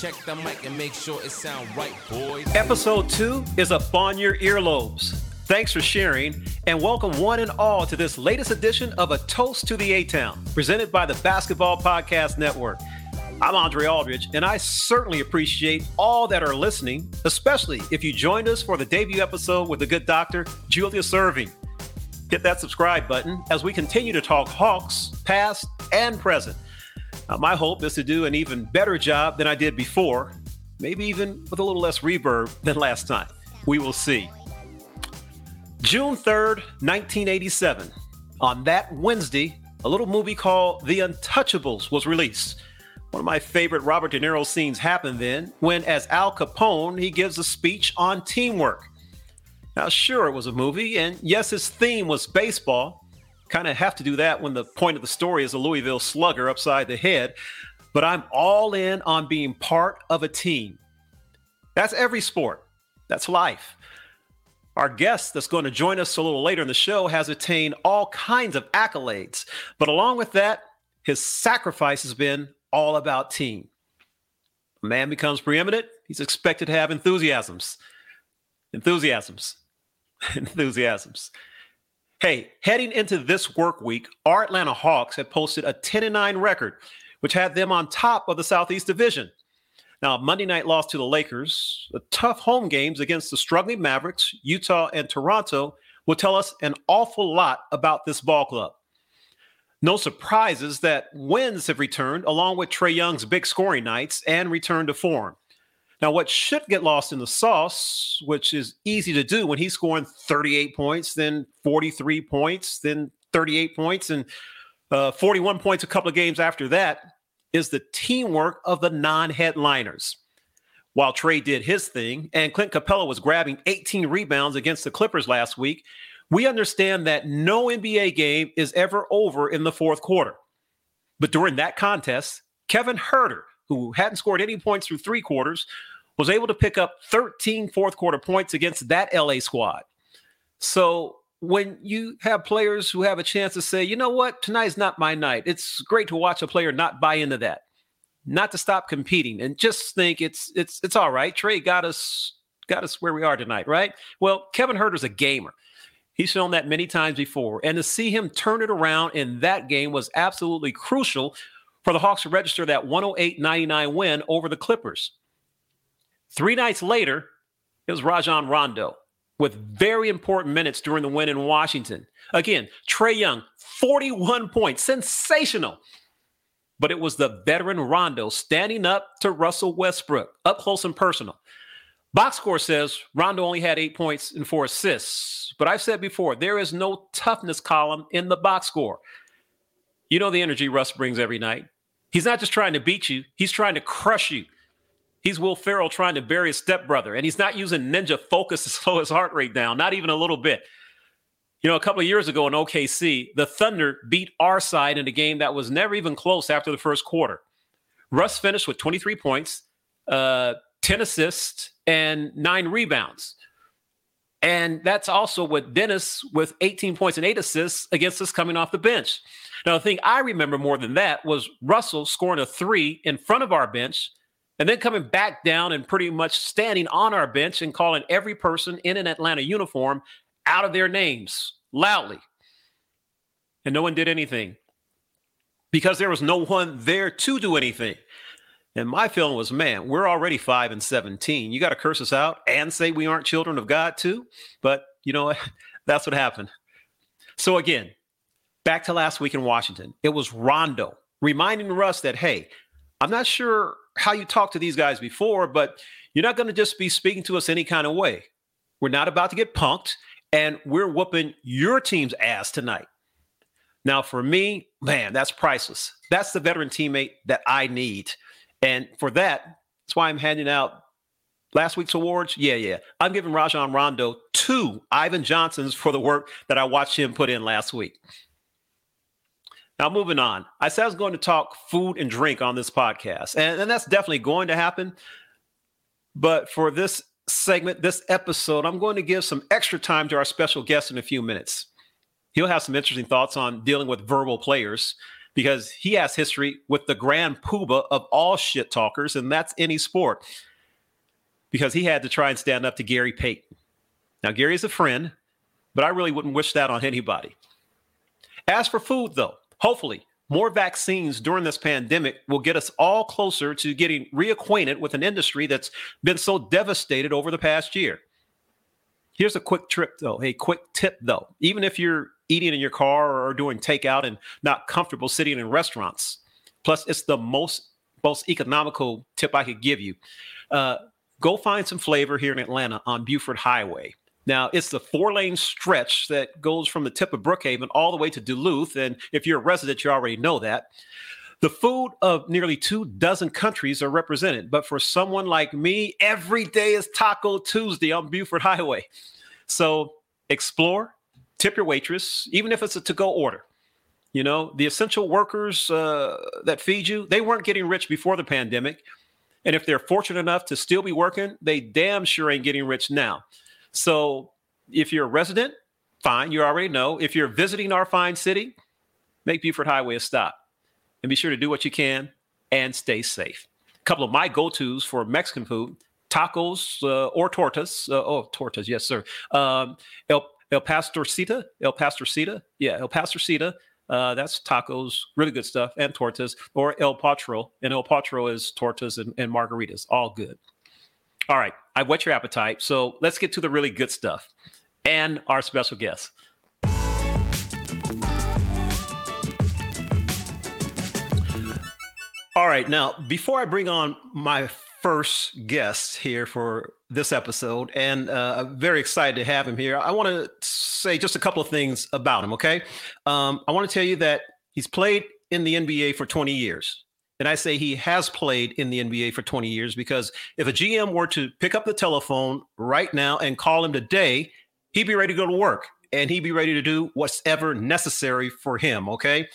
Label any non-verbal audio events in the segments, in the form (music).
Check the mic and make sure it sound right, boys. Episode two is upon your earlobes. Thanks for sharing, and welcome one and all to this latest edition of A Toast to the A Town, presented by the Basketball Podcast Network. I'm Andre Aldridge, and I certainly appreciate all that are listening, especially if you joined us for the debut episode with the good doctor, Julius Erving. Hit that subscribe button as we continue to talk Hawks, past and present. Now, my hope is to do an even better job than I did before, maybe even with a little less reverb than last time. We will see. June 3rd, 1987. On that Wednesday, a little movie called The Untouchables was released. One of my favorite Robert De Niro scenes happened then when, as Al Capone, he gives a speech on teamwork. Now, sure, it was a movie, and yes, his theme was baseball. Kind of have to do that when the point of the story is a Louisville slugger upside the head, but I'm all in on being part of a team. That's every sport, that's life. Our guest that's going to join us a little later in the show has attained all kinds of accolades, but along with that, his sacrifice has been all about team. A man becomes preeminent, he's expected to have enthusiasms. Enthusiasms. (laughs) enthusiasms. Hey, heading into this work week, our Atlanta Hawks had posted a 10 9 record, which had them on top of the Southeast Division. Now, Monday night loss to the Lakers, the tough home games against the struggling Mavericks, Utah, and Toronto will tell us an awful lot about this ball club. No surprises that wins have returned, along with Trae Young's big scoring nights and return to form. Now, what should get lost in the sauce, which is easy to do when he's scoring 38 points, then 43 points, then 38 points, and uh, 41 points a couple of games after that, is the teamwork of the non headliners. While Trae did his thing and Clint Capela was grabbing 18 rebounds against the Clippers last week, we understand that no NBA game is ever over in the fourth quarter. But during that contest, Kevin Huerter, who hadn't scored any points through three quarters, was able to pick up 13 fourth quarter points against that LA squad. So when you have players who have a chance to say, you know what, tonight's not my night, it's great to watch a player not buy into that, not to stop competing and just think it's it's it's all right. Trae got us got us where we are tonight, right? Well, Kevin Huerter's a gamer. He's shown that many times before. And to see him turn it around in that game was absolutely crucial for the Hawks to register that 108 99 win over the Clippers. Three nights later, it was Rajon Rondo with very important minutes during the win in Washington. Again, Trae Young, 41 points, sensational. But it was the veteran Rondo standing up to Russell Westbrook, up close and personal. Box score says Rondo only had eight points and four assists. But I've said before, there is no toughness column in the box score. You know the energy Russ brings every night. He's not just trying to beat you, he's trying to crush you. He's Will Ferrell trying to bury his stepbrother, and he's not using ninja focus (laughs) to slow his heart rate down, not even a little bit. You know, a couple of years ago in OKC, the Thunder beat our side in a game that was never even close after the first quarter. Russ finished with 23 points, uh, 10 assists, and nine rebounds. And that's also with Dennis with 18 points and eight assists against us coming off the bench. Now, the thing I remember more than that was Russell scoring a three in front of our bench and then coming back down and pretty much standing on our bench and calling every person in an Atlanta uniform out of their names loudly. And no one did anything because there was no one there to do anything. And my feeling was, man, we're already five and 17. You got to curse us out and say we aren't children of God, too. But you know, what? (laughs) that's what happened. So, again, back to last week in Washington, it was Rondo reminding Russ that, hey, I'm not sure how you talked to these guys before, but you're not going to just be speaking to us any kind of way. We're not about to get punked, and we're whooping your team's ass tonight. Now, for me, man, that's priceless. That's the veteran teammate that I need. And for that, that's why I'm handing out last week's awards. Yeah, yeah. I'm giving Rajon Rondo two Ivan Johnsons for the work that I watched him put in last week. Now, moving on, I said I was going to talk food and drink on this podcast, and, and that's definitely going to happen. But for this segment, this episode, I'm going to give some extra time to our special guest in a few minutes. He'll have some interesting thoughts on dealing with verbal players. because he has history with the grand poobah of all shit talkers, and that's any sport. Because he had to try and stand up to Gary Payton. Now, Gary is a friend, but I really wouldn't wish that on anybody. As for food, though, hopefully more vaccines during this pandemic will get us all closer to getting reacquainted with an industry that's been so devastated over the past year. Here's a quick trip, though. A quick tip, though. Even if you're eating in your car or doing takeout and not comfortable sitting in restaurants, plus it's the most most economical tip I could give you. Uh, go find some flavor here in Atlanta on Buford Highway. Now, it's the four lane stretch that goes from the tip of Brookhaven all the way to Duluth. And if you're a resident, you already know that. The food of nearly two dozen countries are represented. But for someone like me, every day is Taco Tuesday on Buford Highway. So explore, tip your waitress, even if it's a to go order. You know, the essential workers uh, that feed you, they weren't getting rich before the pandemic. And if they're fortunate enough to still be working, they damn sure ain't getting rich now. So if you're a resident, fine, you already know. If you're visiting our fine city, make Buford Highway a stop and be sure to do what you can and stay safe. A couple of my go tos for Mexican food tacos uh, or tortas. Uh, oh, tortas, yes, sir. Um, El, El Pastorcita, El Pastorcita, yeah, El Pastorcita. Uh, that's tacos, really good stuff, and tortas, or El Potro. And El Potro is tortas and, and margaritas, all good. All right, I whet your appetite. So let's get to the really good stuff and our special guest. All right, now before I bring on my first guest here for this episode, and uh, I'm very excited to have him here. I want to say just a couple of things about him. Okay, um, I want to tell you that he's played in the NBA for 20 years. And I say he has played in the NBA for 20 years because if a GM were to pick up the telephone right now and call him today, he'd be ready to go to work and he'd be ready to do whatever necessary for him. Okay.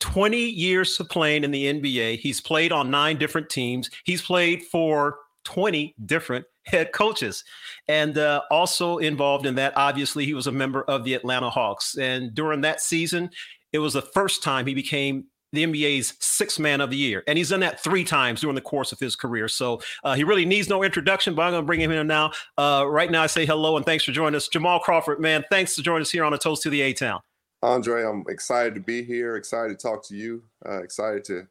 20 years of playing in the NBA. He's played on nine different teams. He's played for 20 different head coaches and uh, also involved in that. Obviously, he was a member of the Atlanta Hawks. And during that season, it was the first time he became the NBA's sixth man of the year. And he's done that three times during the course of his career. So uh, he really needs no introduction, but I'm going to bring him in now. Uh, right now, I say hello and thanks for joining us. Jamal Crawford, man, thanks for joining us here on a Toast to the A Town. Andre, I'm excited to be here, excited to talk to you, uh, excited to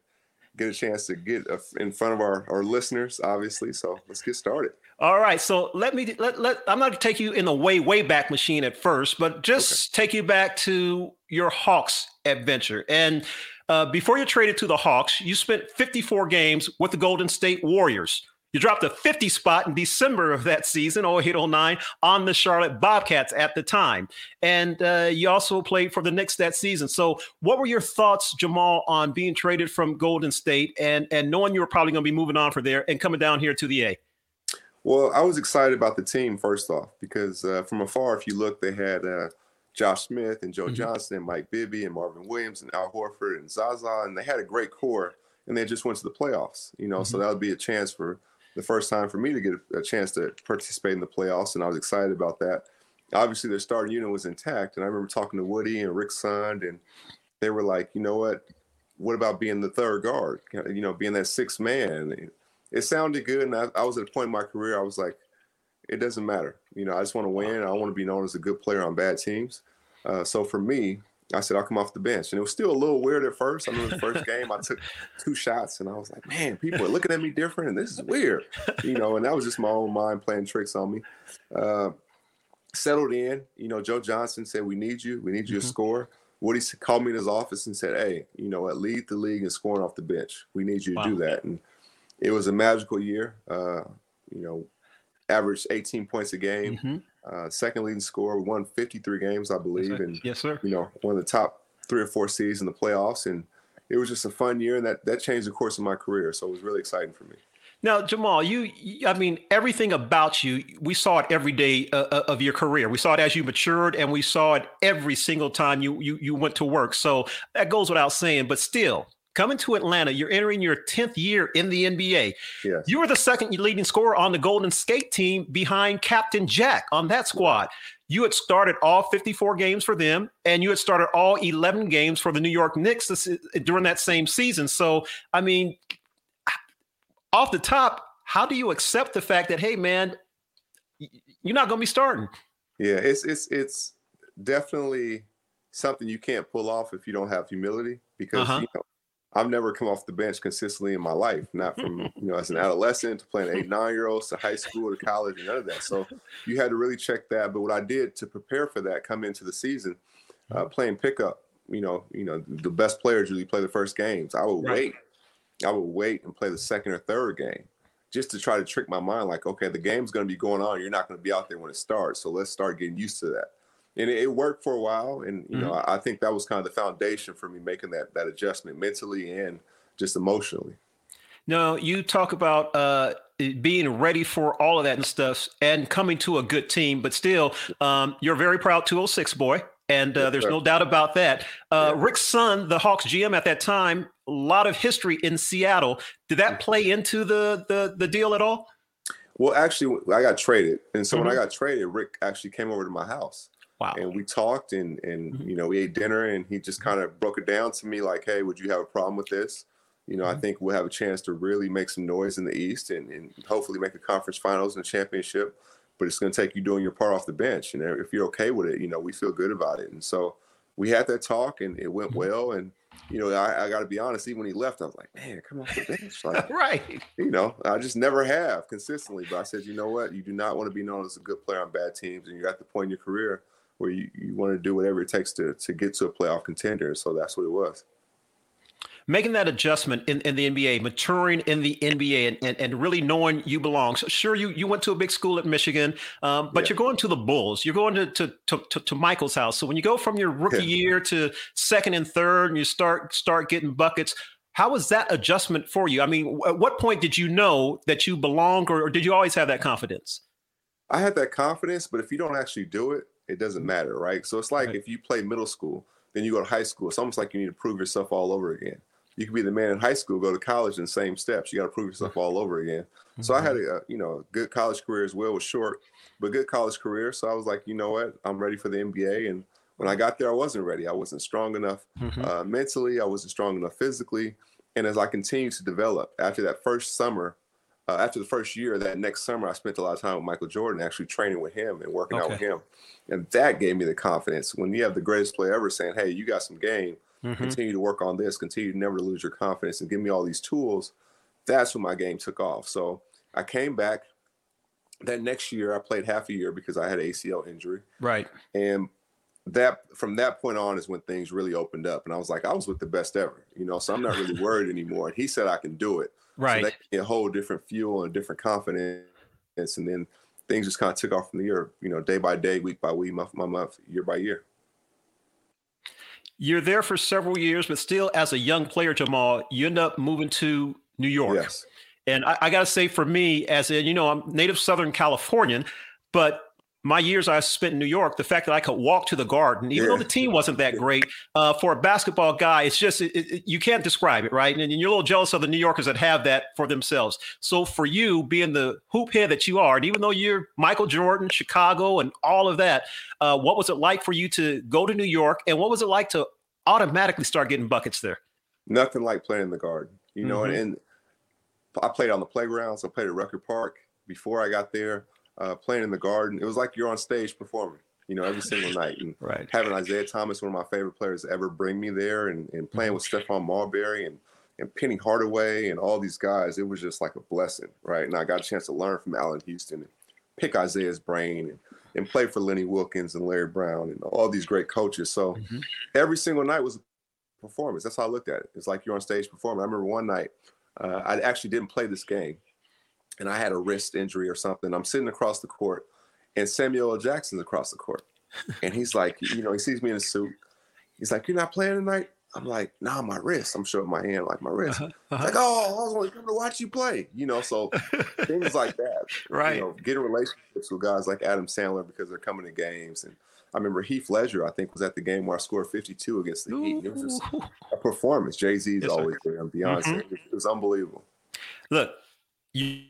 get a chance to get in front of our, our listeners, obviously. So let's get started. All right. So let me let, let I'm not going to take you in the way way back machine at first, but just okay. take you back to your Hawks adventure. And uh, before you traded to the Hawks, you spent 54 games with the Golden State Warriors. You dropped a 50 spot in December of that season, 0809, on the Charlotte Bobcats at the time. And uh, you also played for the Knicks that season. So, what were your thoughts, Jamal, on being traded from Golden State and, and knowing you were probably going to be moving on from there and coming down here to the A? Well, I was excited about the team, first off, because uh, from afar, if you look, they had. Uh, Josh Smith and Joe mm-hmm. Johnson and Mike Bibby and Marvin Williams and Al Horford and Zaza, and they had a great core, and they just went to the playoffs. You know, mm-hmm. so that would be a chance for the first time for me to get a, a, chance to participate in the playoffs, and I was excited about that. Obviously, their starting unit was intact, and I remember talking to Woody and Rick Sund, and they were like, you know what? What about being the third guard? You know, being that sixth man. It sounded good, and I, I was at a point in my career I was like, it doesn't matter. You know, I just want to win. I want to be known as a good player on bad teams. Uh, so for me, I said I'll come off the bench, and it was still a little weird at first. I remember the first (laughs) game, I took two shots, and I was like, "Man, people are looking at me different, and this is weird," you know. And that was just my own mind playing tricks on me. Uh, settled in, you know. Joe Johnson said, "We need you. We need you mm-hmm. to score." Woody called me in his office and said, "Hey, you know, at lead the league in scoring off the bench. We need you to wow. do that." And it was a magical year. Uh, you know, averaged 18 points a game. Mm-hmm. Uh, second leading scorer. We won 53 games, I believe, yes, and yes, sir. You know, one of the top three or four seeds in the playoffs, and it was just a fun year, and that that changed the course of my career. So it was really exciting for me. Now, Jamal, you, I mean, everything about you, we saw it every day uh, uh, of your career. We saw it as you matured, and we saw it every single time you you you went to work. So that goes without saying. But still, coming to Atlanta. You're entering your 10th year in the NBA. Yes. You were the second leading scorer on the Golden State team behind Captain Jack on that squad. You had started all 54 games for them, and you had started all 11 games for the New York Knicks this, during that same season. So, I mean, off the top, how do you accept the fact that, hey, man, you're not going to be starting? Yeah, it's it's it's definitely something you can't pull off if you don't have humility because uh-huh. you know I've never come off the bench consistently in my life, not from (laughs) you know as an adolescent to playing eight nine year olds to high school to college and none of that. So you had to really check that. But what I did to prepare for that, come into the season, uh, playing pickup. You know, you know the best players usually play the first games. I would right. wait. I would wait and play the second or third game just to try to trick my mind like okay the game's going to be going on you're not going to be out there when it starts so let's start getting used to that and it, it worked for a while. And you mm-hmm. know, I, I think that was kind of the foundation for me making that that adjustment mentally and just emotionally. No, you talk about uh, being ready for all of that and stuff, and coming to a good team. But still, um, you're a very proud 206 boy, and uh, yes, there's sir. no doubt about that. Uh, yeah. Rick Sund, the Hawks GM at that time, a lot of history in Seattle. Did that play into the the, the deal at all? Well, actually, I got traded, and so mm-hmm. when I mm-hmm. got traded, Rick actually came over to my house. Wow. And we talked and and mm-hmm. you know, we ate dinner and he just kind of broke it down to me like, hey, would you have a problem with this? You know, mm-hmm. I think we'll have a chance to really make some noise in the East and, and hopefully make the conference finals and the championship. But it's going to take you doing your part off the bench. And if you're okay with it, you know, we feel good about it. And so we had that talk and it went mm-hmm. well. And, you know, I, I got to be honest, even when he left, I was like, man, come off the bench. (laughs) Like, right. You know, I just never have consistently. But I said, you know what? You do not want to be known as a good player on bad teams. And you're at the point in your career – where you, you want to do whatever it takes to to get to a playoff contender. So that's what it was. Making that adjustment in, in the NBA, maturing in the NBA, and, and, and really knowing you belong. So sure, you you went to a big school at Michigan, um, but yeah. you're going to the Bulls. You're going to, to to, to to Michael's house. So when you go from your rookie yeah. year to second and third, and you start start getting buckets, how was that adjustment for you? I mean, at what point did you know that you belong, or, or did you always have that confidence? I had that confidence, but if you don't actually do it, it doesn't matter, right? So it's like right. if you play middle school, then you go to high school. It's almost like you need to prove yourself all over again. You can be the man in high school, go to college in the same steps. You got to prove yourself all over again. Mm-hmm. So I had mm-hmm. a you know a good college career as well. Was short, but good college career. So I was like, you know what, I'm ready for the NBA. And when I got there, I wasn't ready. I wasn't strong enough mm-hmm. uh, mentally. I wasn't strong enough physically. And as I continued to develop, after that first summer, uh, after the first year, that next summer, I spent a lot of time with Michael Jordan, actually training with him and working okay. out with him, and that gave me the confidence. When you have the greatest player ever saying, "Hey, you got some game. Mm-hmm. Continue to work on this. Continue to never lose your confidence, and give me all these tools." That's when my game took off. So I came back. That next year, I played half a year because I had ACL injury. Right. And that from that point on is when things really opened up, and I was like, I was with the best ever, you know. So I'm not really worried anymore. And he said I can do it. Right. So whole different fuel and different confidence. And then things just kind of took off from the year, you know, day by day, week by week, month by month, year by year. You're there for several years, but still, as a young player, Jamal, you end up moving to New York. Yes. And I, I got to say, for me, as a, you know, I'm native Southern Californian, but my years I spent in New York, the fact that I could walk to the garden, even yeah. though the team wasn't that great, uh, for a basketball guy, it's just, it, it, you can't describe it, right? And, and, you're a little jealous of the New Yorkers that have that for themselves. So for you, being the hoop head that you are, and even though you're Michael Jordan, Chicago, and all of that, uh, what was it like for you to go to New York? And what was it like to automatically start getting buckets there? Nothing like playing in the garden, you know, mm-hmm. and, and I played on the playgrounds. I played at Rucker Park before I got there uh, playing in the garden. It was like you're on stage performing, you know, every single night. And (laughs) right. having Isiah Thomas, one of my favorite players ever, bring me there and, and playing with Stephon Marbury and, and Penny Hardaway and all these guys, it was just like a blessing, right? And I got a chance to learn from Allan Houston and pick Isiah's brain and, and play for Lenny Wilkens and Larry Brown and all these great coaches. So mm-hmm. every single night was a performance. That's how I looked at it. It's like you're on stage performing. I remember one night, uh, I actually didn't play this game and I had a wrist injury or something. I'm sitting across the court, and Samuel L. Jackson's across the court, (laughs) and he's like, you know, he sees me in a suit. He's like, "You're not playing tonight." I'm like, "Nah, my wrist." I'm showing my hand like my wrist. Uh-huh, uh-huh. Like, oh, I was only coming to watch you play. You know, so (laughs) things like that. Right. You know, getting relationships with guys like Adam Sandler because they're coming to games, and I remember Heath Ledger, I think, was at the game where I scored 52 against the Heat. It was just a performance. Jay Z's Yes, always there, Beyonce. Mhm. It was unbelievable. Look, you're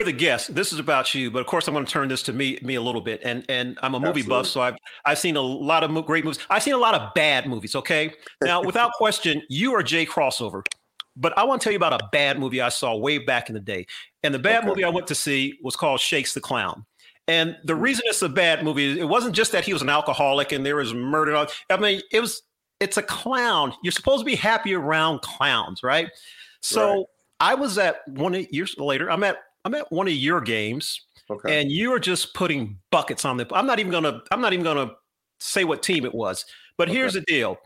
the guest. This is about you, but of course, I'm going to turn this to me, me a little bit. And and I'm a movie buff, so I've I've seen a lot of great movies. I've seen a lot of bad movies. Okay, now without (laughs) question, you are Jay crossover. But I want to tell you about a bad movie I saw way back in the day. And the bad Okay. movie I went to see was called Shakes the Clown. And the mm. reason it's a bad movie, it wasn't just that he was an alcoholic and there was murder. I mean, it was it's a clown. You're supposed to be happy around clowns, right? So Right. I was at one years later. I'm at I'm at one of your games, Okay. and you are just putting buckets on the. I'm not even gonna. I'm not even gonna say what team it was. But Okay. here's the deal: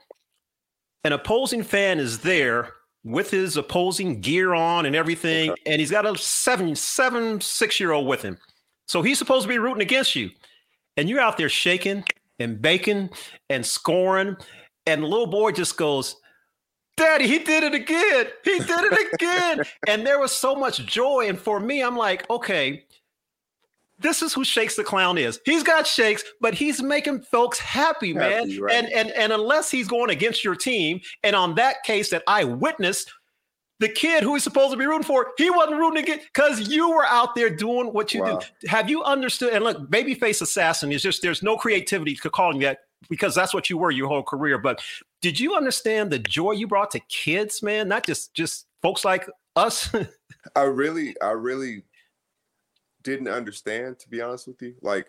an opposing fan is there with his opposing gear on and everything, Okay. and he's got a seven, seven, six year old with him. So he's supposed to be rooting against you, and you're out there shaking and baking and scoring, and the little boy just goes. Daddy, he did it again. He did it again. (laughs) and there was so much joy. And for me, I'm like, okay, this is who Shakes the Clown is. He's got shakes, but he's making folks happy, man. Happy, right. And and and unless he's going against your team, and on that case that I witnessed, the kid who he's supposed to be rooting for, he wasn't rooting against because you were out there doing what you Wow. do. Have you understood? And look, babyface assassin is just there's no creativity to calling that because that's what you were your whole career. But did you understand the joy you brought to kids, man? Not just just folks like us. (laughs) I really, I really didn't understand, to be honest with you. Like,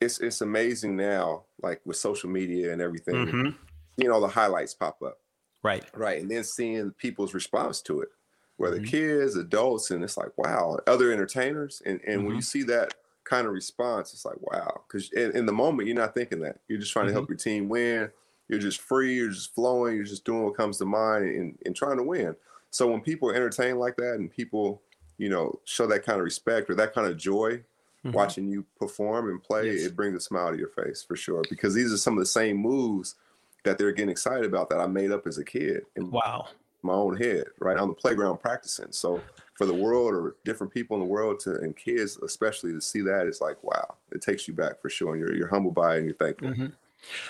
it's it's amazing now, like with social media and everything. Mhm. You know, the highlights pop up, Right. right, and then seeing people's response to it, whether Mhm. kids, adults, and it's like, wow, other entertainers, and and when you see that kind of response, it's like, wow, because in, in the moment you're not thinking that. You're just trying to help your team win. You're just free. You're just flowing. You're just doing what comes to mind and, and trying to win. So when people entertain like that and people, you know, show that kind of respect or that kind of joy Mhm. watching you perform and play, Yes. it brings a smile to your face for sure. Because these are some of the same moves that they're getting excited about that I made up as a kid in Wow. My own head, right on the playground practicing. So for the world or different people in the world to and kids especially to see that, it's like wow, it takes you back for sure. And you're you're humbled by it and you're thankful. Mhm.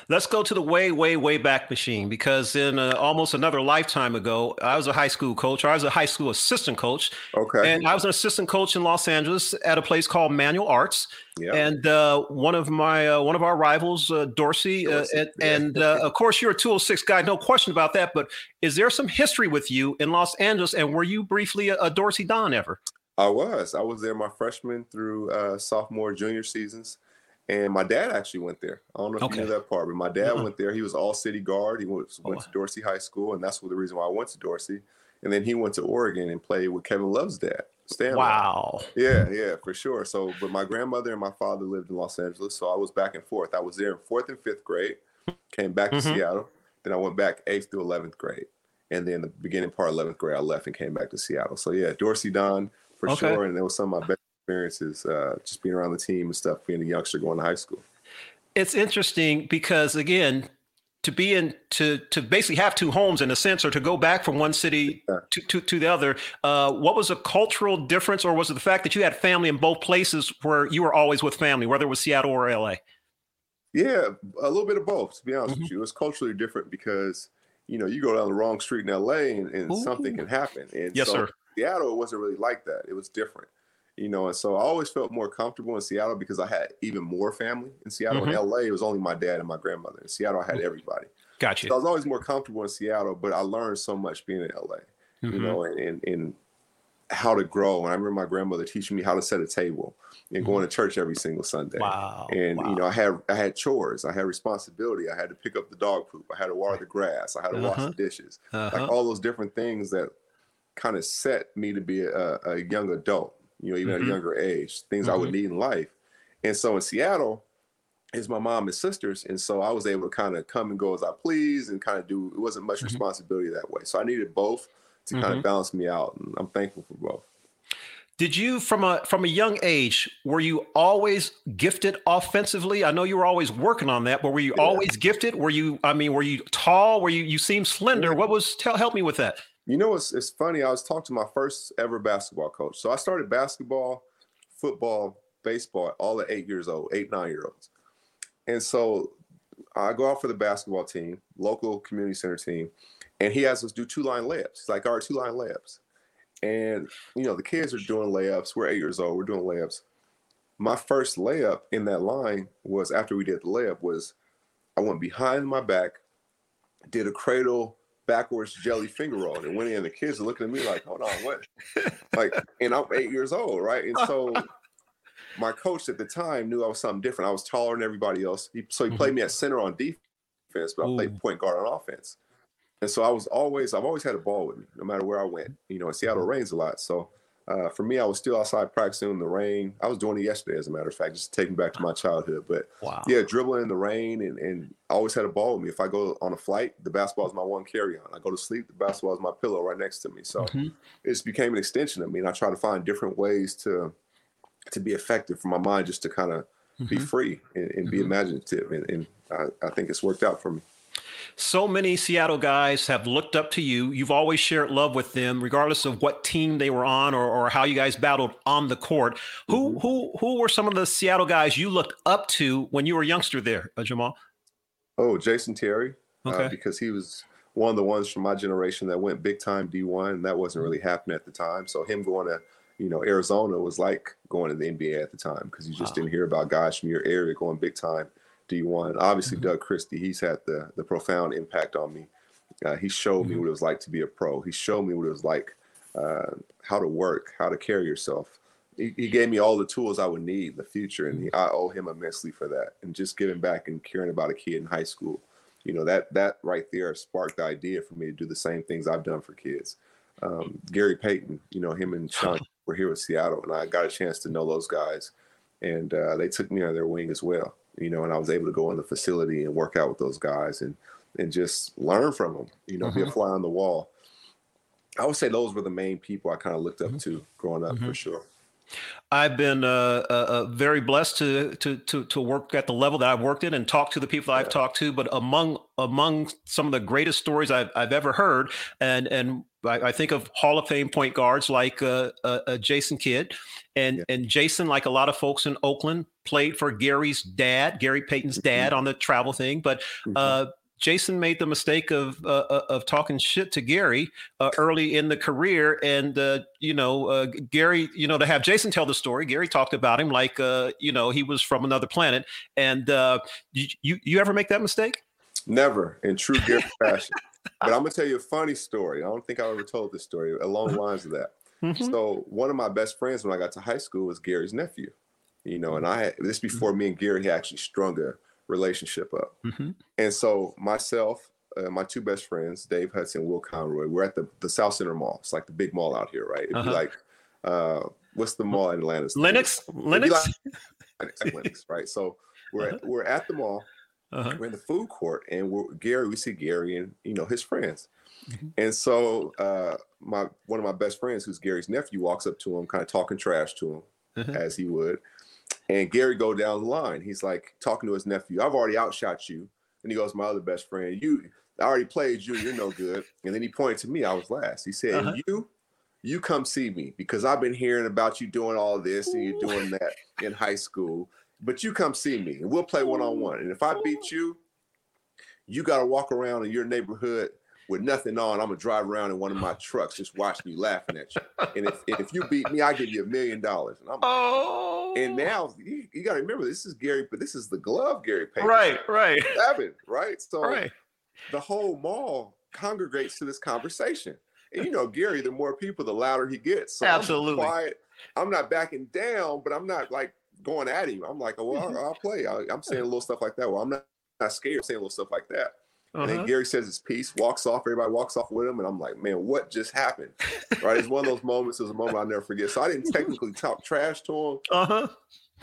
Let's go to the way, way, way back machine because in uh, almost another lifetime ago, I was a high school coach. I was a high school assistant coach, Okay. and I was an assistant coach in Los Angeles at a place called Manual Arts. yeah. And uh, one of my uh, one of our rivals, uh, Dorsey, uh, Dorsey, and, and uh, of course you're a 206 guy, no question about that. But is there some history with you in Los Angeles? And were you briefly a, a Dorsey Don ever? I was. I was there my freshman through uh, sophomore, junior seasons. And my dad actually went there. I don't know if Okay. you knew that part, but my dad Uh-uh. went there. He was all city guard. He went, went Oh. to Dorsey High School, and that's what the reason why I went to Dorsey. And then he went to Oregon and played with Kevin Love's dad, Stanley. Wow. Yeah, yeah, for sure. So, but my grandmother and my father lived in Los Angeles, so I was back and forth. I was there in fourth and fifth grade, came back to Mhm. Seattle. Then I went back eighth through eleventh grade, and then the beginning part of eleventh grade, I left and came back to Seattle. So yeah, Dorsey Don for Okay. sure, and it was some of my best experiences, uh, just being around the team and stuff, being a youngster going to high school. it's interesting because again to be in to to basically have two homes in a sense or to go back from one city Yeah. to, to, to the other uh, what was a cultural difference or was it the fact that you had family in both places where you were always with family whether it was seattle or la Yeah, a little bit of both. To be honest Mhm. with you, it was culturally different because you know you go down the wrong street in LA and, and something can happen. And Yes, so sir. Seattle it wasn't really like that. It was different, you know. And so I always felt more comfortable in Seattle because I had even more family in Seattle. Mhm. In LA, it was only my dad and my grandmother. In Seattle, I had everybody. Gotcha. So I was always more comfortable in Seattle, but I learned so much being in LA, you Mhm. know, and, and and how to grow. And I remember my grandmother teaching me how to set a table and going to church every single Sunday Mm-hmm. wow and wow. you know i had i had chores i had responsibility i had to pick up the dog poop i had to water the grass i had to wash Uh-huh. the dishes uh-huh. like all those different things that kind of set me to be a, a young adult you know even at Mhm. a younger age things i would need in life and so in seattle is my mom and sisters and so i was able to kind of come and go as i please and kind of do it wasn't much Mhm. responsibility that way so i needed both to kind of balance me out and i'm thankful for both Did you from a from a young age were you always gifted offensively? I know you were always working on that, but were you Yeah. always gifted? Were you I mean, were you tall? Were you you seemed slender? What was tell help me with that? You know, it's, it's funny. I was talking to my first ever basketball coach. So I started basketball, football, baseball, all at eight years old, eight, nine year olds. and so I go out for the basketball team, local community center team, and he has us do two line layups. Like, all right, two line layups. And, you know, the kids are doing layups. We're eight years old. We're doing layups. My first layup in that line was after we did the layup was I went behind my back, did a cradle backwards jelly finger roll and went in. The kids are looking at me like, hold on, what? (laughs) like, and I'm eight years old, right? And so (laughs) my coach at the time knew I was something different. I was taller than everybody else. He, so he mm-hmm. played me at center on defense, but Ooh. I played point guard on offense. And so I was always, I've always had a ball with me, no matter where I went. You know, Seattle mm-hmm. rains a lot. So uh, for me, I was still outside practicing in the rain. I was doing it yesterday, as a matter of fact, just taking back to my childhood. But wow. yeah, dribbling in the rain and, and I always had a ball with me. If I go on a flight, the basketball is my one carry on. I go to sleep, the basketball is my pillow right next to me. So mm-hmm. it became an extension of me. And I try to find different ways to to be effective for my mind just to kind of mm-hmm. be free and, and mm-hmm. be imaginative. And, and I, I, think it's worked out for me. So many Seattle guys have looked up to you. You've always shared love with them, regardless of what team they were on or, or how you guys battled on the court. Who mm-hmm. who who were some of the Seattle guys you looked up to when you were a youngster there, uh, Jamal? Oh, Jason Terry, uh, okay. uh, because he was one of the ones from my generation that went big time D1, and that wasn't really happening at the time. So him going to you know, Arizona was like going to the NBA at the time because you just wow. didn't hear about guys from your area going big time D1. Obviously, mm-hmm. Doug Christie, he's had the the profound impact on me. Uh, he showed mm-hmm. me what it was like to be a pro. He showed me what it was like uh, how to work, how to carry yourself. He, he, gave me all the tools I would need in the future, and he, I owe him immensely for that. And just giving back and caring about a kid in high school, you know, that that right there sparked the idea for me to do the same things I've done for kids. Um, Gary Payton, you know, him and Shawn (laughs) were here with Seattle, and I got a chance to know those guys, and uh, they took me under their wing as well. You know, and I was able to go in the facility and work out with those guys and and just learn from them. You know, mm-hmm. be a mm-hmm. fly on the wall. I would say those were the main people I kind of looked up mm-hmm. to growing up mm-hmm. for sure. I've been uh, uh, uh, very blessed to, to to to work at the level that I've worked in and talk to the people that I've talked to. But among among some of the greatest stories I've, I've ever heard, and and I, I think of Hall of Fame point guards like uh, uh, uh, Jason Kidd, and yeah. and Jason, like a lot of folks in Oakland, played for Gary's dad, Gary Payton's mm-hmm. dad, mm-hmm. on the travel thing. But mm-hmm. Jason made the mistake of uh, uh, of talking shit to Gary uh, early in the career, and uh, you know uh, Gary, you know to have Jason tell the story. Gary talked about him like uh, you know he was from another planet. And you you ever make that mistake? Never, in true (laughs) Gary fashion. But I'm gonna tell you a funny story. I don't think I ever told this story along the lines of that. Mm-hmm. So one of my best friends when I got to high school was Gary's nephew. You know, and I had this before me and Gary had actually strung a relationship up. Mm-hmm. And so myself, uh, my two best friends, Dave Hudson, Will Conroy, we're at the, the South Center Mall. It's like the big mall out here, right? It'd uh-huh. be like, uh, what's the mall in Atlanta? Lenox? Lenox? Like, Lenox, right? So we're, uh-huh. at, we're at the mall. Uh-huh. We're in the food court, and we're Gary. We see Gary and you know his friends, mm-hmm. and so uh, my one of my best friends, who's Gary's nephew, walks up to him, kind of talking trash to him, uh-huh. as he would, and Gary go down the line. He's like talking to his nephew. I've already outshot you. And he goes, my other best friend, you I already played you. You're no good. And then he pointed to me. I was last. He said, uh-huh. you, you come see me because I've been hearing about you doing all this and you're doing that in high school. But you come see me and we'll play one on one. And if I beat you, you got to walk around in your neighborhood with nothing on, I'm gonna drive around in one of my trucks just watching you laughing at you. And if, and if you beat me, I give you a million dollars. And I'm oh. and now you, you, gotta remember this is Gary, but this is the glove Gary Payton. Right, right. Seven, right? So right. the whole mall congregates to this conversation. And you know, Gary, the more people, the louder he gets. So Absolutely. I'm quiet. I'm not backing down, but I'm not like going at him. I'm like, oh, well, I'll, I'll play. I, am saying a little stuff like that. Well, I'm not, not scared. I'm saying little stuff like that. Uh-huh. And then uh-huh. Gary says his piece, walks off. Everybody walks off with him, and I'm like, man, what just happened? right? It's one of those moments. It's a moment I'll never forget. So I didn't technically talk trash to him, uh-huh.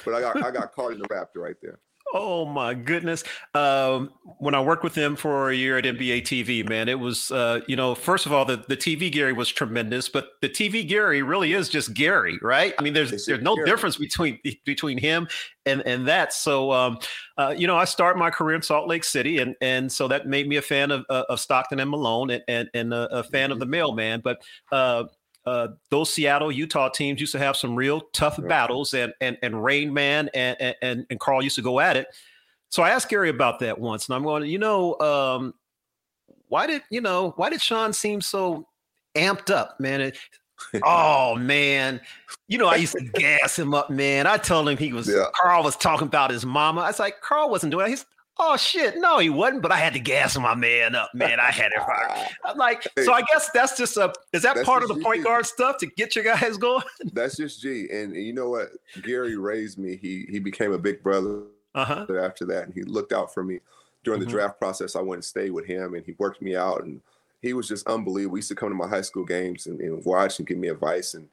but I got I got caught in the raptor right there. Oh my goodness! Um, when I worked with him for a year at NBA TV, man, it was uh, you know first of all the, the TV Gary was tremendous, but the TV Gary really is just Gary, right? I mean, there's there's no Gary. difference between between him and and that. So um, uh, you know, I started my career in Salt Lake City, and and so that made me a fan of uh, of Stockton and Malone, and and, and a, a fan of the Mailman. But uh, uh, those Seattle, Utah teams used to have some real tough battles, and and and Rain Man and and and Karl used to go at it. So I asked Gary about that once, and I'm going, you know, um, why did you know why did Shawn seem so amped up, man? It, (laughs) oh man, you know I used to (laughs) gas him up, man. I told him he was yeah. Karl was talking about his mama. I was like, Karl wasn't doing that. He's Oh shit, no, he wasn't. But I had to gas my man up, man. I had it. (laughs) I'm like, so I guess that's just a. Is that part of the G. point guard stuff to get your guys (laughs) going? That's just G. And you know what? Gary raised me. He he became a big brother uh-huh. after that, and he looked out for me during mm-hmm. the draft process. I went and stayed with him, and he worked me out, and he was just unbelievable. He used to come to my high school games and, and watch and give me advice and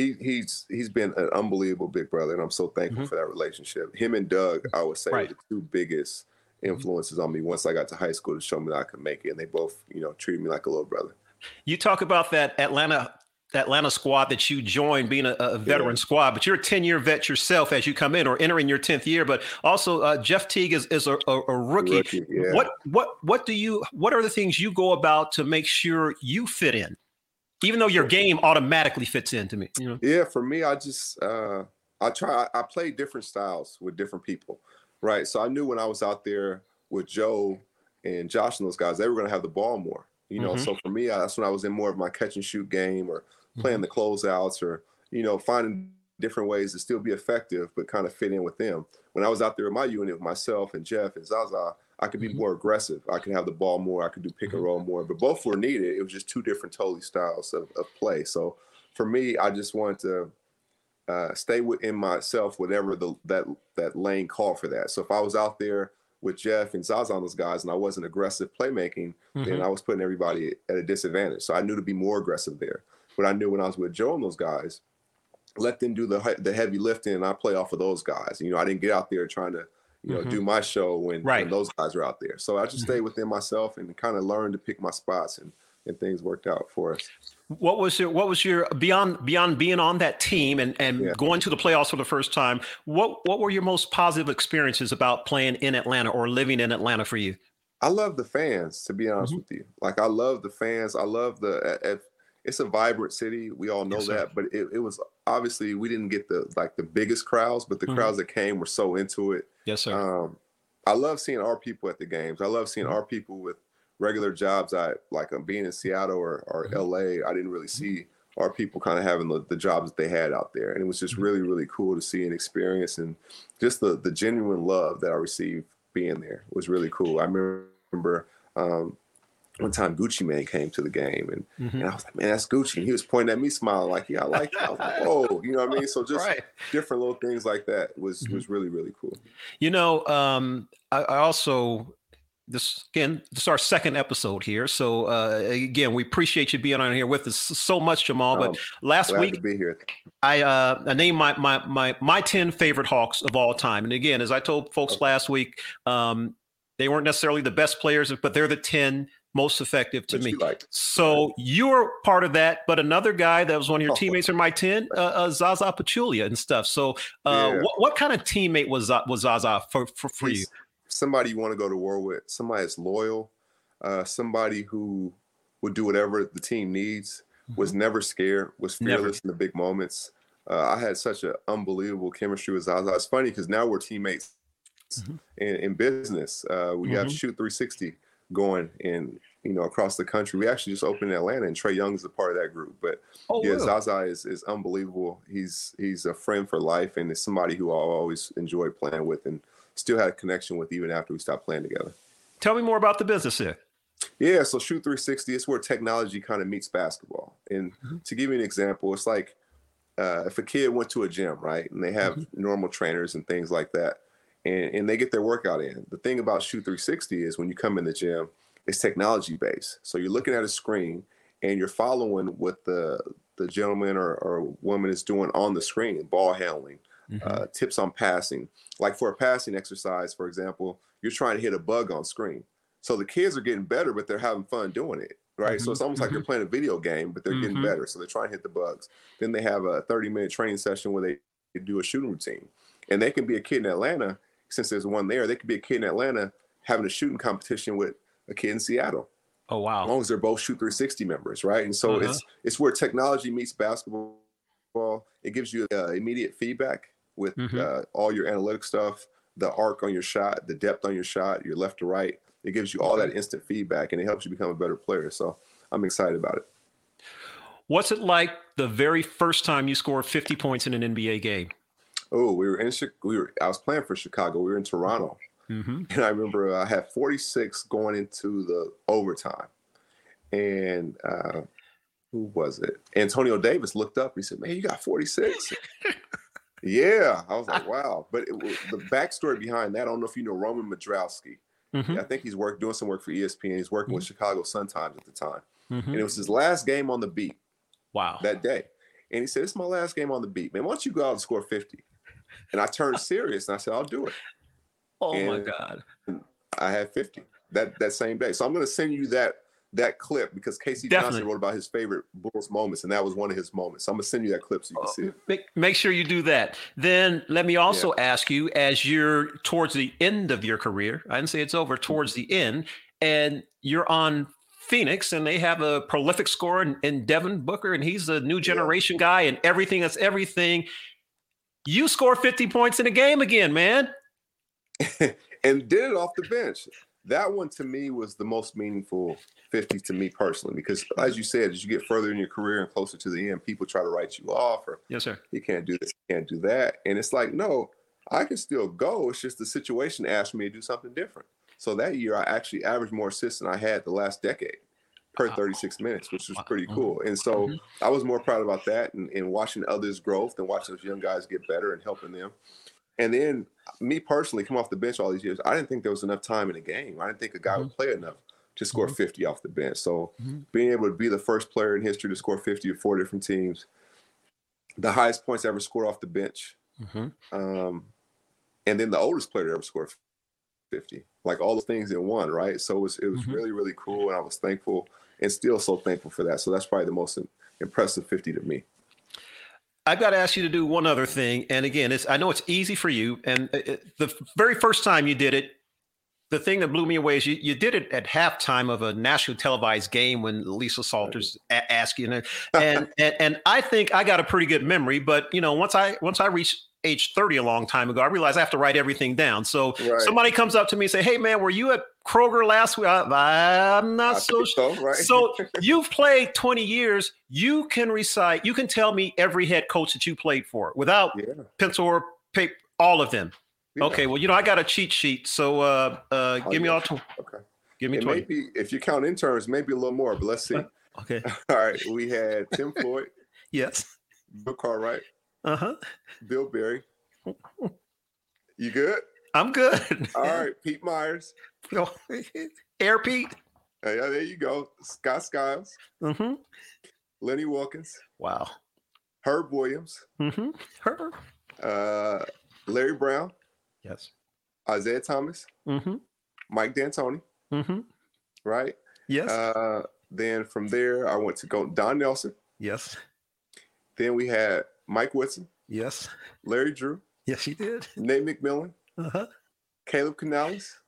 he he's he's been an unbelievable big brother, and I'm so thankful mm-hmm. for that relationship. Him and Doug, I would say, right. are the two biggest. Influences on me once I got to high school to show me that I could make it. And they both, you know, treated me like a little brother. You talk about that Atlanta Atlanta squad that you joined, being a, a veteran yeah. squad, but you're a 10 year vet yourself as you come in or entering your 10th year. But also, uh, Jeff Teague is, is a, a, a rookie. rookie yeah. What what what do you what are the things you go about to make sure you fit in, even though your game automatically fits into me? You know? Yeah, for me, I just uh, I try I play different styles with different people. Right. So I knew when I was out there with Joe and Josh and those guys, they were going to have the ball more. You know, mm-hmm. so for me, that's when I was in more of my catch and shoot game or playing mm-hmm. the closeouts or, you know, finding different ways to still be effective, but kind of fit in with them. When I was out there in my unit, with myself and Jeff and Zaza, I could be mm-hmm. more aggressive. I could have the ball more. I could do pick and mm-hmm. roll more, but both were needed. It was just two different totally styles of, of play. So for me, I just wanted to uh, stay within myself, whatever the that that lane called for that. So if I was out there with Jeff and Zaza on those guys, and I wasn't aggressive playmaking, mm-hmm. then I was putting everybody at a disadvantage. So I knew to be more aggressive there. But I knew when I was with Joe and those guys, let them do the the heavy lifting, and I play off of those guys. You know, I didn't get out there trying to you know mm-hmm. do my show when, right. when, those guys are out there. So I just mm-hmm. stayed within myself and kind of learned to pick my spots, and and things worked out for us. What was your what was your beyond beyond being on that team and and yeah. going to the playoffs for the first time? What what were your most positive experiences about playing in Atlanta or living in Atlanta for you? I love the fans, to be honest mm-hmm. with you. Like I love the fans. I love the. it's a vibrant city. We all know yes, that, but it, it was obviously we didn't get the like the biggest crowds, but the mm-hmm. crowds that came were so into it. Yes, sir. Um, I love seeing our people at the games. I love seeing mm-hmm. our people with regular jobs I like I'm being in Seattle or, or mm-hmm. LA, I didn't really see our people kind of having the, the jobs that they had out there. And it was just mm-hmm. really, really cool to see and experience and just the the genuine love that I received being there was really cool. I remember um, one time Gucci Mane came to the game and, mm-hmm. and I was like, man, that's Gucci. And he was pointing at me smiling like, yeah, I like that. I was like, (laughs) oh, you know what I mean? So just right. different little things like that was mm-hmm. was really, really cool. You know, um, I, I also this again, this is our second episode here. So uh, again, we appreciate you being on here with us so much, Jamal. But um, last week, I uh, I named my my my my ten favorite Hawks of all time. And again, as I told folks okay. last week, um, they weren't necessarily the best players, but they're the ten most effective to me. Like. So you're part of that, but another guy that was one of your teammates in my ten, uh, uh, Zaza Pachulia and stuff. So uh, yeah. what, what kind of teammate was was Zaza for for, for you? Somebody you want to go to war with, somebody that's loyal, uh, somebody who would do whatever the team needs, mm-hmm. was never scared, was fearless never. in the big moments. Uh, I had such an unbelievable chemistry with Zaza. It's funny because now we're teammates mm-hmm. in, in, business. Uh, we mm-hmm. have Shoot 360 going in, you know, across the country. We actually just opened in Atlanta, and Trae Young is a part of that group. But oh, yeah, really? Zaza is, is unbelievable. He's he's a friend for life, and is somebody who I always enjoy playing with. And still had a connection with even after we stopped playing together. Tell me more about the business here. Yeah, so Shoot 360 is where technology kind of meets basketball. And mm-hmm. to give you an example, it's like uh, if a kid went to a gym, right, and they have mm-hmm. normal trainers and things like that, and, and they get their workout in. The thing about Shoot 360 is when you come in the gym, it's technology based. So you're looking at a screen and you're following what the the gentleman or, or woman is doing on the screen, ball handling, mm-hmm. uh, tips on passing. Like for a passing exercise, for example, you're trying to hit a bug on screen. So the kids are getting better, but they're having fun doing it, right? Mm-hmm. So it's almost like they're mm-hmm. playing a video game, but they're getting mm-hmm. better. So they're trying to hit the bugs. Then they have a 30 minute training session where they do a shooting routine. And they can be a kid in Atlanta, since there's one there, they could be a kid in Atlanta having a shooting competition with a kid in Seattle. Oh wow! As long as they're both shoot 360 members, right? And so uh-huh. it's it's where technology meets basketball. It gives you uh, immediate feedback with mm-hmm. uh, all your analytic stuff, the arc on your shot, the depth on your shot, your left to right. It gives you all that instant feedback, and it helps you become a better player. So I'm excited about it. What's it like the very first time you scored 50 points in an NBA game? Oh, we were in we were I was playing for Chicago. We were in Toronto, mm-hmm. (laughs) and I remember I had 46 going into the overtime, and uh, who was it? Antonio Davis looked up. And he said, "Man, you got 46." (laughs) yeah, I was like, "Wow!" But it, the backstory behind that, I don't know if you know Roman Modrowski. Mm-hmm. I think he's work doing some work for ESPN. He's working mm-hmm. with Chicago Sun Times at the time, mm-hmm. and it was his last game on the beat. Wow! That day, and he said, "It's my last game on the beat, man. Why don't you go out and score 50?" And I turned (laughs) serious and I said, I'll do it. Oh and my God. I had 50 that that same day. So I'm gonna send you that that clip because K.C. Johnson wrote about his favorite Bulls moments, and that was one of his moments. So I'm gonna send you that clip so you can oh, see it. Make, make sure you do that. Then let me also yeah. ask you, as you're towards the end of your career, I didn't say it's over, towards the end, and you're on Phoenix, and they have a prolific scorer in, in Devin Booker, and he's a new generation yeah. guy, and everything that's everything you score 50 points in a game again, man. (laughs) and did it off the bench. That one to me was the most meaningful 50 to me personally, because as you said, as you get further in your career and closer to the end, people try to write you off or yes, sir. You can't do this, you can't do that. And it's like, no, I can still go. It's just the situation asked me to do something different. So that year I actually averaged more assists than I had the last decade per 36 minutes, which was pretty mm-hmm. cool. And so mm-hmm. I was more proud about that and, and watching others' growth and watching those young guys get better and helping them. And then me personally, come off the bench all these years, I didn't think there was enough time in the game. I didn't think a guy mm-hmm. would play enough to score mm-hmm. 50 off the bench. So mm-hmm. being able to be the first player in history to score 50 with four different teams, the highest points ever scored off the bench, mm-hmm. um, and then the oldest player to ever score 50. Like all the things in one, right? So it was it was really really cool, and I was thankful and still so thankful for that. So that's probably the most impressive 50 to me. I've got to ask you to do one other thing. And again, it's I know it's easy for you. And it, the very first time you did it, the thing that blew me away is you, you did it at halftime of a national televised game when Lisa Salters a- asked you. And, and, and and I think I got a pretty good memory. But you know, once I once I reached age 30 a long time ago, I realized I have to write everything down. So right. somebody comes up to me and say, Hey man, were you at Kroger last week? I, am not I so sure. So, right? so (laughs) you've played 20 years. You can recite, you can tell me every head coach that you played for without yeah. pencil or paper, all of them. Yeah. Okay. Well, you know, I got a cheat sheet. So uh, uh, oh, give me all two. Okay. Give me it 20. Maybe if you count interns, maybe a little more, but let's see. (laughs) Okay. (laughs) all right. We had Tim Floyd. yes. Bill Cartwright. Uh huh. Bill Berry. You good? I'm good. All right, Pete Myers. (laughs) Air Pete. Hey, there you go. Scott Skiles. Mm-hmm. Lenny Wilkens. Wow. Herb Williams. Mm-hmm. Herb. Uh, Larry Brown. Yes. Isiah Thomas. Mm-hmm. Mike D'Antoni. Mm-hmm. Right. Yes. Uh, then from there, I went to go Don Nelson. Yes. Then we had Mike Woodson. Yes. Larry Drew. Yes, he did. (laughs) Nate McMillan. Uh-huh. Caleb Canales. (laughs)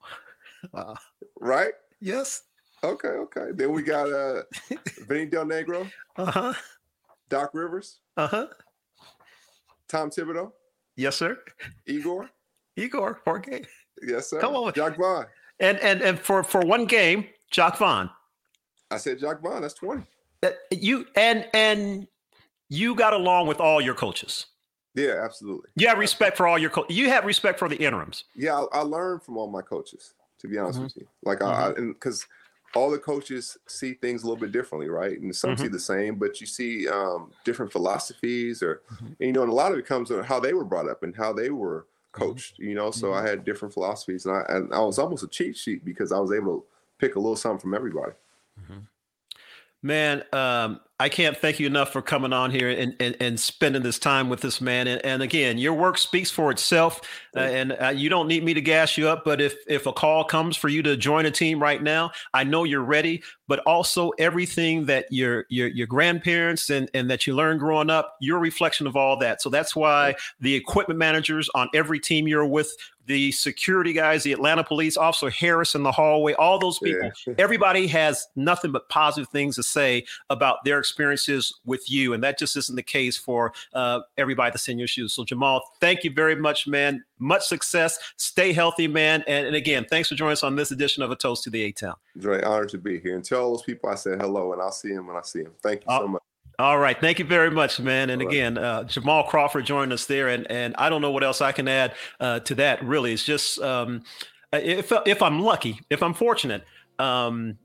Wow. Right? Yes. Okay, okay. Then we got uh (laughs) Vinny Del Negro. Uh-huh. Doc Rivers. Uh-huh. Tom Thibodeau. Yes, sir. Igor. Igor, Jorge. Yes, sir. Come on. Jack Vaughn. And and and for for one game, Jacque Vaughn. I said Jacque Vaughn, that's 20. Uh, you and and you got along with all your coaches. Yeah, absolutely. You have respect for all your co- you have respect for the interims. Yeah, I, I learned from all my coaches. To be honest mm-hmm. with you, like mm-hmm. I, because all the coaches see things a little bit differently, right? And some mm-hmm. see the same, but you see um, different philosophies, or mm-hmm. and, you know, and a lot of it comes on how they were brought up and how they were mm-hmm. coached. You know, so I had different philosophies, and I and I was almost a cheat sheet because I was able to pick a little something from everybody. Man, um, I can't thank you enough for coming on here and, and, and spending this time with this man. And, and again, your work speaks for itself. Uh, and uh, you don't need me to gas you up. But if if a call comes for you to join a team right now, I know you're ready. But also everything that your your your grandparents and and that you learned growing up, you're a reflection of all that. So that's why the equipment managers on every team you're with the security guys, the Atlanta police, Officer Harris in the hallway, all those people, yeah. everybody has nothing but positive things to say about their experience experiences with you, and that just isn't the case for uh, everybody that's in your shoes. So, Jamal, thank you very much, man. Much success. Stay healthy, man. And, and again, thanks for joining us on this edition of A Toast to the A Town. Dre, honored to be here. And tell those people I said hello, and I'll see them when I see them. Thank you so much. All right, thank you very much, man. And again, uh, Jamal Crawford joined us there, and and I don't know what else I can add uh, to that. Really, it's just um, if if I'm lucky, if I'm fortunate, um,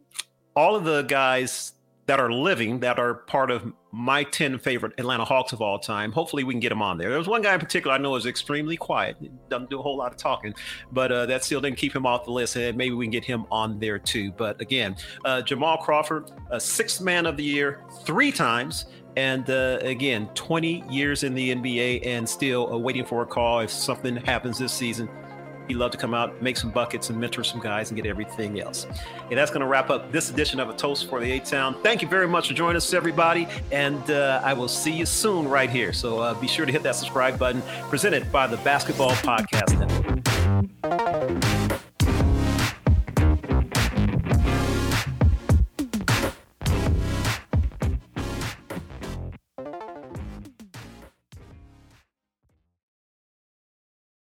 all of the guys that are living that are part of my 10 favorite Atlanta Hawks of all time. Hopefully, we can get them on there. There's one guy in particular I know is extremely quiet, doesn't do a whole lot of talking, but uh, that still didn't keep him off the list. And maybe we can get him on there too. But again, uh, Jamal Crawford, a sixth man of the year three times. And uh, again, 20 years in the NBA and still uh, waiting for a call if something happens this season He'd love to come out, make some buckets, and mentor some guys and get everything else. And that's going to wrap up this edition of A Toast for the A Town. Thank you very much for joining us, everybody. And uh, I will see you soon right here. So uh, be sure to hit that subscribe button presented by the Basketball Podcast Network.